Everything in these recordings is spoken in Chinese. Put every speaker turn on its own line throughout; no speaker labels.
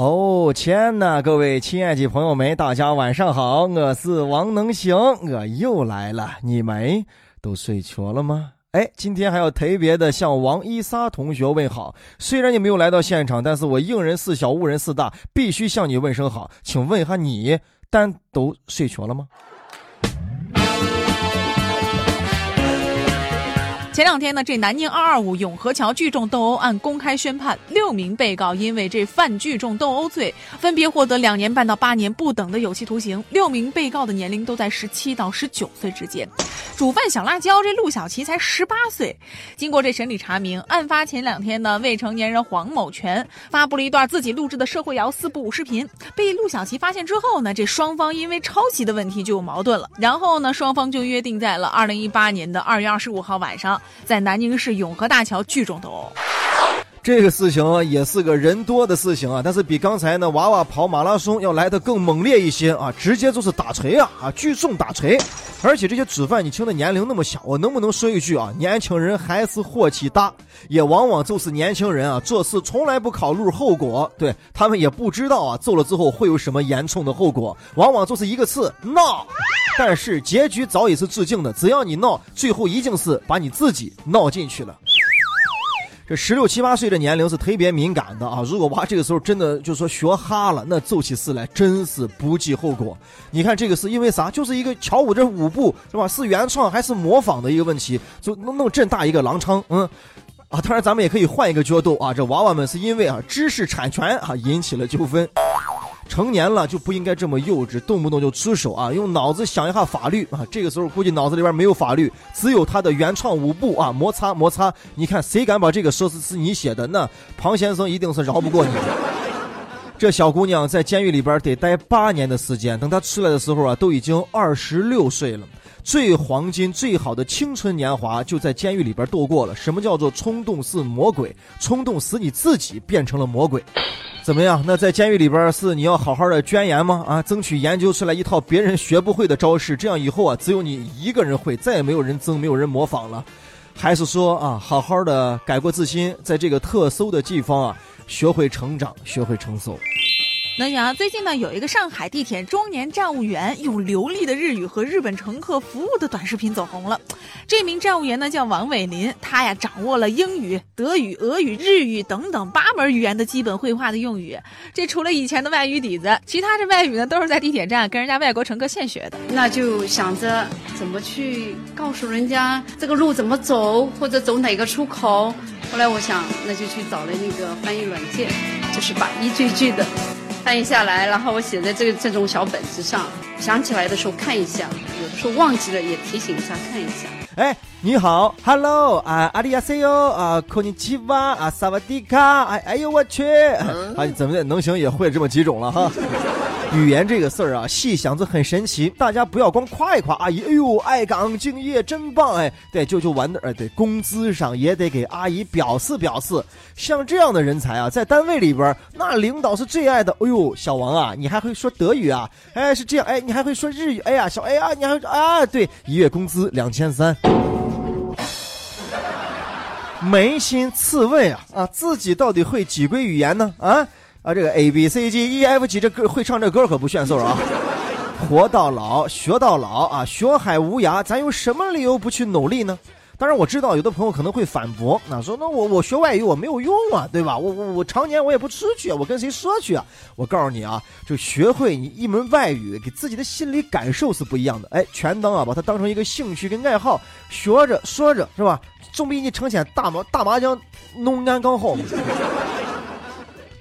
哦天呐，各位亲爱的朋友们，大家晚上好，我是王能行，我又来了，你们都睡着了吗？哎，今天还要特别的向王一莎同学问好。虽然你没有来到现场，但是我应人四小，误人四大，必须向你问声好。请问一下你，单都睡着了吗？
前两天呢，这南宁二二五永和桥聚众斗殴案公开宣判，六名被告因为这犯聚众斗殴罪，分别获得两年半到八年不等的有期徒刑。六名被告的年龄都在十七到十九岁之间。主犯小辣椒这陆小琪才十八岁。经过这审理查明，案发前两天呢，未成年人黄某全发布了一段自己录制的社会摇四部舞视频，被陆小琪发现之后呢，这双方因为抄袭的问题就有矛盾了。然后呢，双方就约定在了二零一八年的二月二十五号晚上。在南宁市永和大桥聚众斗殴，
这个事情也是个人多的事情啊，但是比刚才呢娃娃跑马拉松要来的更猛烈一些啊，直接就是打锤啊啊聚众打锤，而且这些主犯你听的年龄那么小，我能不能说一句啊？年轻人还是火气大，也往往就是年轻人啊做事从来不考虑后果，对他们也不知道啊揍了之后会有什么严重的后果，往往就是一个字闹。但是结局早已是致敬的，只要你闹，最后一定是把你自己闹进去了。这十六七八岁的年龄是特别敏感的啊！如果娃这个时候真的就说学哈了，那奏起事来真是不计后果。你看这个是因为啥？就是一个乔舞这舞步是吧？是原创还是模仿的一个问题，就弄弄这么大一个狼疮，嗯，啊，当然咱们也可以换一个角度啊，这娃娃们是因为啊知识产权啊引起了纠纷。成年了就不应该这么幼稚，动不动就出手啊！用脑子想一下法律啊！这个时候估计脑子里边没有法律，只有他的原创舞步啊！摩擦摩擦，你看谁敢把这个说是是你写的？那庞先生一定是饶不过你。这小姑娘在监狱里边得待八年的时间，等她出来的时候啊，都已经二十六岁了。最黄金、最好的青春年华就在监狱里边度过了。什么叫做冲动是魔鬼？冲动使你自己变成了魔鬼。怎么样？那在监狱里边是你要好好的钻研吗？啊，争取研究出来一套别人学不会的招式，这样以后啊，只有你一个人会，再也没有人争，没有人模仿了。还是说啊，好好的改过自新，在这个特搜的地方啊，学会成长，学会成熟。
那想最近呢，有一个上海地铁中年站务员用流利的日语和日本乘客服务的短视频走红了。这名站务员呢叫王伟林，他呀掌握了英语、德语、俄语、日语等等八门语言的基本绘画的用语。这除了以前的外语底子，其他这外语呢都是在地铁站跟人家外国乘客现学的。
那就想着怎么去告诉人家这个路怎么走，或者走哪个出口。后来我想，那就去找了那个翻译软件，就是把一句句的。翻译下来，然后我写在这个这种小本子上，想起来的时候看一下，有的时候忘记了也提醒一下看一下。
哎，你好，Hello 啊，阿里亚塞哟啊，こんにちは啊，萨瓦迪卡，哎哎呦我去，啊，怎么的能行也会这么几种了哈。语言这个事儿啊，细想着很神奇。大家不要光夸一夸阿姨，哎呦，爱岗敬业，真棒哎！对，就就完的，哎，对，工资上也得给阿姨表示表示。像这样的人才啊，在单位里边，那领导是最爱的。哎呦，小王啊，你还会说德语啊？哎，是这样，哎，你还会说日语？哎呀，小 A 啊，你还啊，对，一月工资两千三， 扪心自问啊啊，自己到底会几归语言呢？啊？啊，这个 A B C D E F G 这歌会唱这歌可不炫色啊！活到老学到老啊，学海无涯，咱有什么理由不去努力呢？当然我知道有的朋友可能会反驳，那说那我我学外语我没有用啊，对吧？我我我常年我也不出去，我跟谁说去啊？我告诉你啊，就学会你一门外语，给自己的心理感受是不一样的。哎，全当啊，把它当成一个兴趣跟爱好，学着说着是吧？总比你成天大麻大麻将弄干刚好。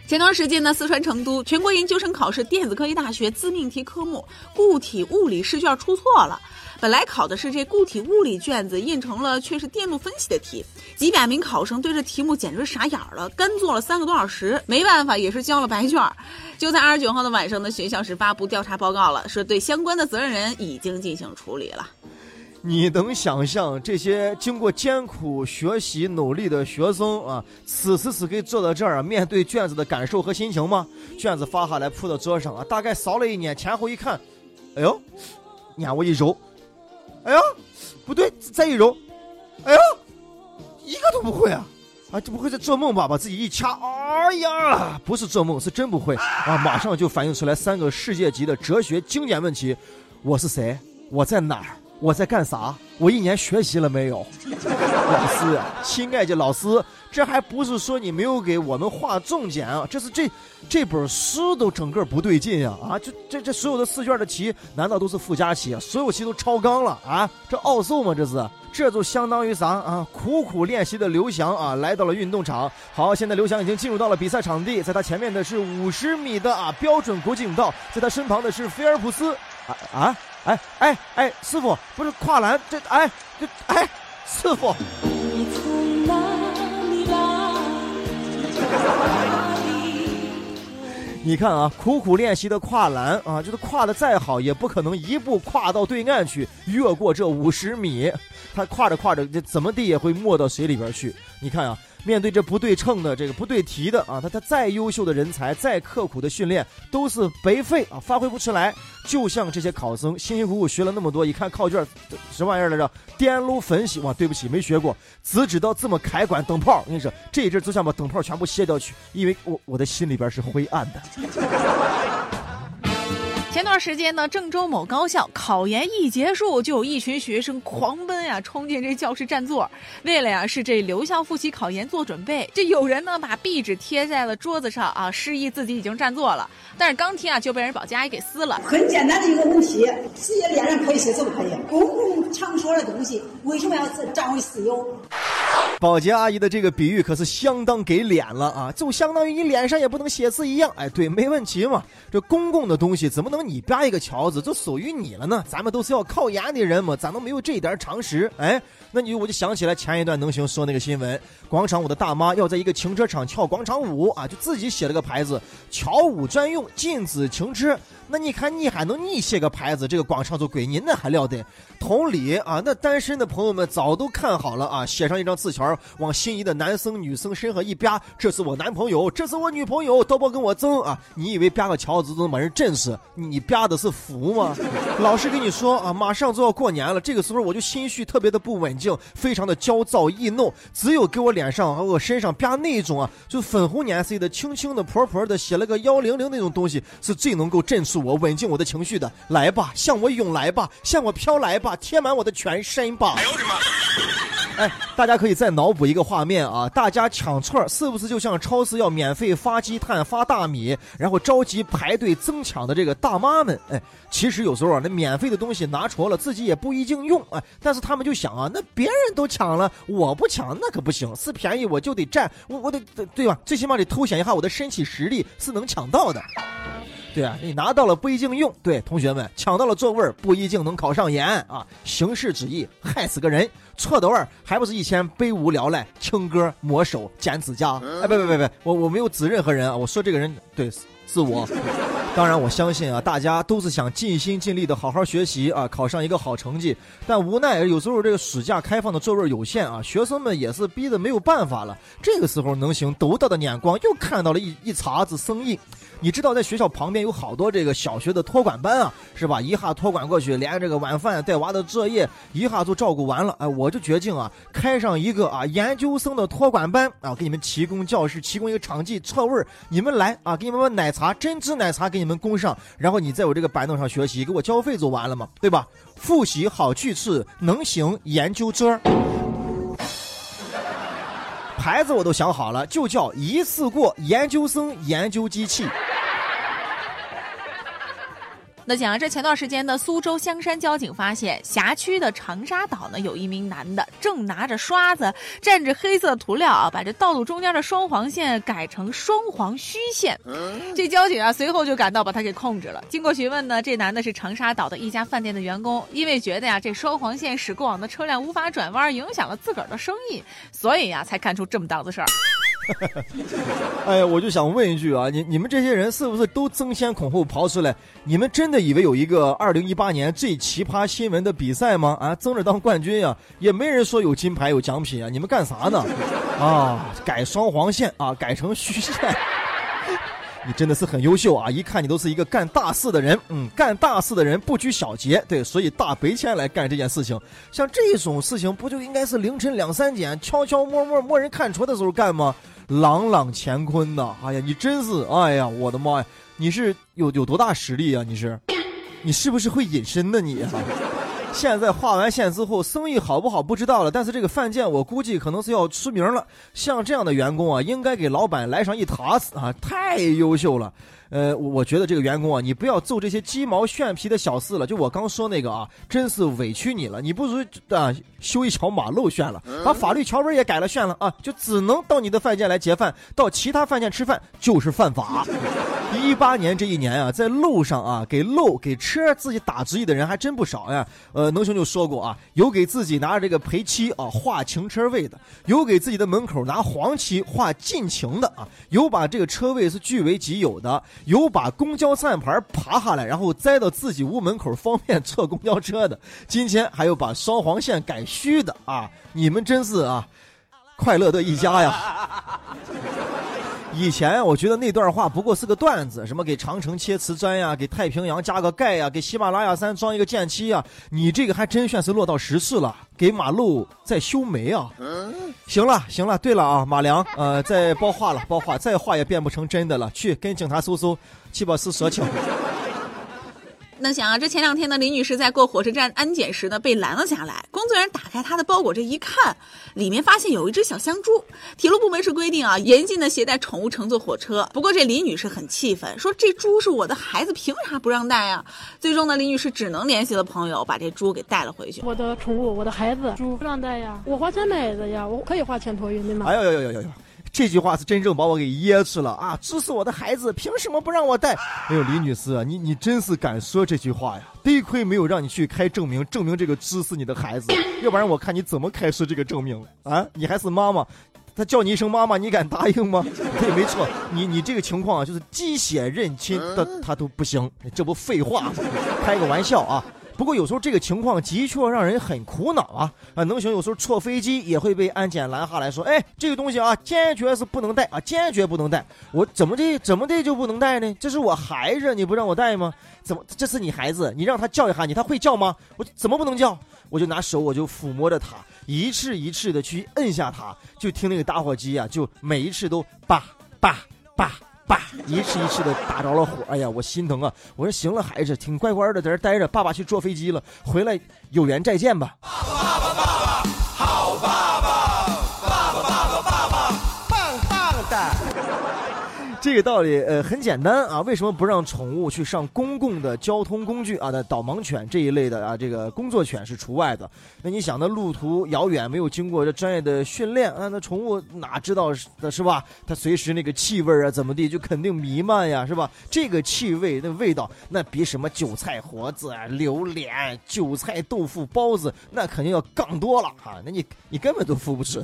前段时间呢，四川成都全国研究生考试电子科技大学自命题科目固体物理试卷出错了。本来考的是这固体物理卷子，印成了却是电路分析的题。几百名考生对这题目简直傻眼了，干做了三个多小时，没办法，也是交了白卷。就在二十九号的晚上呢，学校是发布调查报告了，说对相关的责任人已经进行处理了。
你能想象这些经过艰苦学习努力的学生啊，此时此刻坐在这儿啊，面对卷子的感受和心情吗？卷子发下来铺到桌上啊，大概扫了一眼，前后一看，哎呦，眼我一揉，哎呀，不对，再一揉，哎呦，一个都不会啊！啊，这不会在做梦吧？把自己一掐！哎呀，不是做梦，是真不会啊！马上就反映出来三个世界级的哲学经典问题：我是谁？我在哪儿？我在干啥？我一年学习了没有？老师啊，亲爱的老师，这还不是说你没有给我们划重点啊？这是这这本书都整个不对劲呀！啊，这这这所有的试卷的题，难道都是附加题？所有题都超纲了啊？这奥数吗？这是？这就相当于啥啊？苦苦练习的刘翔啊，来到了运动场。好，现在刘翔已经进入到了比赛场地，在他前面的是五十米的啊标准国际泳道，在他身旁的是菲尔普斯。啊啊！哎哎哎，师傅，不是跨栏，这哎这哎，师傅。你从哪里来？你看啊，苦苦练习的跨栏啊，就是跨的再好，也不可能一步跨到对岸去，越过这五十米。他跨着跨着，这怎么地也会没到水里边去。你看啊。面对这不对称的这个不对题的啊，他他再优秀的人才，再刻苦的训练都是白费啊，发挥不出来。就像这些考生辛辛苦苦学了那么多，一看考卷，什么玩意儿来着？电路分析哇，对不起，没学过，只知道怎么开关灯泡。我跟你说，这一阵就想把灯泡全部卸掉去，因为我我的心里边是灰暗的。
前段时间呢，郑州某高校考研一结束，就有一群学生狂奔呀，冲进这教室占座，为了呀是这留校复习考研做准备。这有人呢把壁纸贴在了桌子上啊，示意自己已经占座了。但是刚贴啊就被人保洁阿姨给撕了。
很简单的一个问题：职业恋人可以写字不可以？公共场所的东西为什么要占为私有？
保洁阿姨的这个比喻可是相当给脸了啊，就相当于你脸上也不能写字一样。哎，对，没问题嘛。这公共的东西怎么能你扒一个条子就属于你了呢？咱们都是要考研的人嘛，咋能没有这一点常识？哎，那你我就想起来前一段能行说那个新闻，广场舞的大妈要在一个停车场跳广场舞啊，就自己写了个牌子，桥舞专用，禁止停车。那你看，你还能你写个牌子，这个广场就归你，那还了得？同理啊，那单身的朋友们早都看好了啊，写上一张字条，往心仪的男生女生身上一啪，这是我男朋友，这是我女朋友，都不跟我争啊！你以为啪个桥子就能把人震死？你啪的是福吗？老实跟你说啊，马上就要过年了，这个时候我就心绪特别的不稳定，非常的焦躁易怒，只有给我脸上和我身上啪那种啊，就粉红颜色的、轻轻的、婆婆的写了个幺零零那种东西，是最能够震住。我稳定我的情绪的，来吧，向我涌来吧，向我飘来吧，贴满我的全身吧。哎呦我的妈！哎，大家可以再脑补一个画面啊，大家抢串是不是就像超市要免费发鸡蛋、发大米，然后着急排队争抢的这个大妈们？哎，其实有时候啊，那免费的东西拿出了，自己也不一定用。哎，但是他们就想啊，那别人都抢了，我不抢那可不行，是便宜我就得占，我我得对吧？最起码得凸显一下我的身体实力是能抢到的。对啊，你拿到了不一定用。对，同学们抢到了座位不一定能考上研啊！形式主义害死个人，错的味儿还不是以前悲无聊赖听歌、摸手、剪指甲？哎，别别别别，我我没有指任何人啊！我说这个人对是我。当然，我相信啊，大家都是想尽心尽力的好好学习啊，考上一个好成绩。但无奈有时候这个暑假开放的座位有限啊，学生们也是逼得没有办法了。这个时候，能行独到的眼光又看到了一一茬子生意。你知道，在学校旁边有好多这个小学的托管班啊，是吧？一下托管过去，连这个晚饭带娃的作业一下就照顾完了。哎，我就决定啊，开上一个啊研究生的托管班啊，给你们提供教室，提供一个场地，错位你们来啊，给你们把奶茶珍珠奶茶给你们供上，然后你在我这个板凳上学习，给我交费就完了嘛，对吧？复习好句式，能行研究桌。牌子我都想好了，就叫一次过研究生研究机器。
那讲这前段时间呢苏州香山交警发现，辖区的长沙岛呢，有一名男的正拿着刷子蘸着黑色涂料啊，把这道路中间的双黄线改成双黄虚线。这交警啊，随后就赶到把他给控制了。经过询问呢，这男的是长沙岛的一家饭店的员工，因为觉得呀，这双黄线使过往的车辆无法转弯，影响了自个儿的生意，所以呀，才干出这么档子事儿。
哎呀，我就想问一句啊，你你们这些人是不是都争先恐后刨出来？你们真的以为有一个二零一八年最奇葩新闻的比赛吗？啊，争着当冠军呀，也没人说有金牌有奖品啊，你们干啥呢？啊，改双黄线啊，改成虚线。你真的是很优秀啊！一看你都是一个干大事的人，嗯，干大事的人不拘小节，对，所以大白天来干这件事情，像这种事情不就应该是凌晨两三点悄悄摸摸没人看出的时候干吗？朗朗乾坤呐！哎呀，你真是，哎呀，我的妈呀，你是有有多大实力啊？你是，你是不是会隐身呢？你？现在画完线之后，生意好不好不知道了，但是这个范建我估计可能是要出名了。像这样的员工啊，应该给老板来上一塔子啊，太优秀了。呃，我觉得这个员工啊，你不要揍这些鸡毛蒜皮的小事了。就我刚说那个啊，真是委屈你了。你不如啊修一条马路算了，把法律条文也改了算了啊，就只能到你的饭店来结饭，到其他饭店吃饭就是犯法。一八年这一年啊，在路上啊给路给车自己打主意的人还真不少呀。呃，能兄就说过啊，有给自己拿着这个赔漆啊画停车位的，有给自己的门口拿黄漆画禁停的啊，有把这个车位是据为己有的。有把公交站牌爬下来，然后栽到自己屋门口方便 坐公交车的。今天还有把双黄线改虚的啊！你们真是啊，快乐的一家呀！以前我觉得那段话不过是个段子，什么给长城切瓷砖呀，给太平洋加个盖呀，给喜马拉雅山装一个剑七呀，你这个还真算是落到实处了，给马路在修眉啊！行了行了，对了啊，马良，呃，再包画了，包画，再画也变不成真的了。去跟警察搜搜，去把事说清。
能想啊，这前两天呢，李女士在过火车站安检时呢，被拦了下来。工作人员打开她的包裹，这一看，里面发现有一只小香猪。铁路部门是规定啊，严禁的携带宠物乘坐火车。不过这李女士很气愤，说这猪是我的孩子，凭啥不让带啊？最终呢，李女士只能联系了朋友，把这猪给带了回去。
我的宠物，我的孩子，猪不让带呀，我花钱买的呀，我可以花钱托运的吗？
哎呦呦呦呦呦！这句话是真正把我给噎住了啊！这是我的孩子，凭什么不让我带？哎呦，李女士啊，你你真是敢说这句话呀！得亏没有让你去开证明，证明这个猪是你的孩子，要不然我看你怎么开出这个证明啊！你还是妈妈，他叫你一声妈妈，你敢答应吗？对，没错，你你这个情况啊，就是鸡血认亲的他都不行，这不废话吗？开个玩笑啊！不过有时候这个情况的确让人很苦恼啊！啊，能行有时候坐飞机也会被安检拦下来说：“哎，这个东西啊，坚决是不能带啊，坚决不能带。”我怎么的怎么的就不能带呢？这是我孩子，你不让我带吗？怎么这是你孩子？你让他叫一下你，他会叫吗？我怎么不能叫？我就拿手我就抚摸着他，一次一次的去摁下他，就听那个打火机啊，就每一次都叭叭叭。爸，一次一次的打着了火，哎呀，我心疼啊！我说行了，孩子，挺乖乖的在这待着，爸爸去坐飞机了，回来有缘再见吧。这个道理呃很简单啊，为什么不让宠物去上公共的交通工具啊？那导盲犬这一类的啊，这个工作犬是除外的。那你想，那路途遥远，没有经过这专业的训练啊，那宠物哪知道的是吧？它随时那个气味啊，怎么地，就肯定弥漫呀，是吧？这个气味那味道，那比什么韭菜盒子啊、榴莲、韭菜豆腐包子，那肯定要杠多了哈。那你你根本都付不起。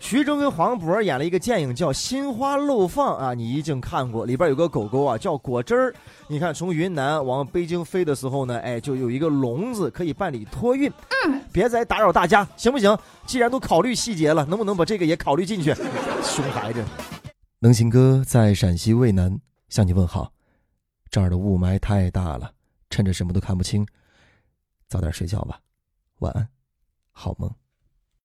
徐峥跟黄渤演了一个电影叫《心花怒放》啊，你一定看过，里边有个狗狗啊叫果汁儿。你看从云南往北京飞的时候呢，哎，就有一个笼子可以办理托运。嗯，别再打扰大家，行不行？既然都考虑细节了，能不能把这个也考虑进去？熊孩子，能行哥在陕西渭南向你问好，这儿的雾霾太大了，趁着什么都看不清，早点睡觉吧，晚安，好梦。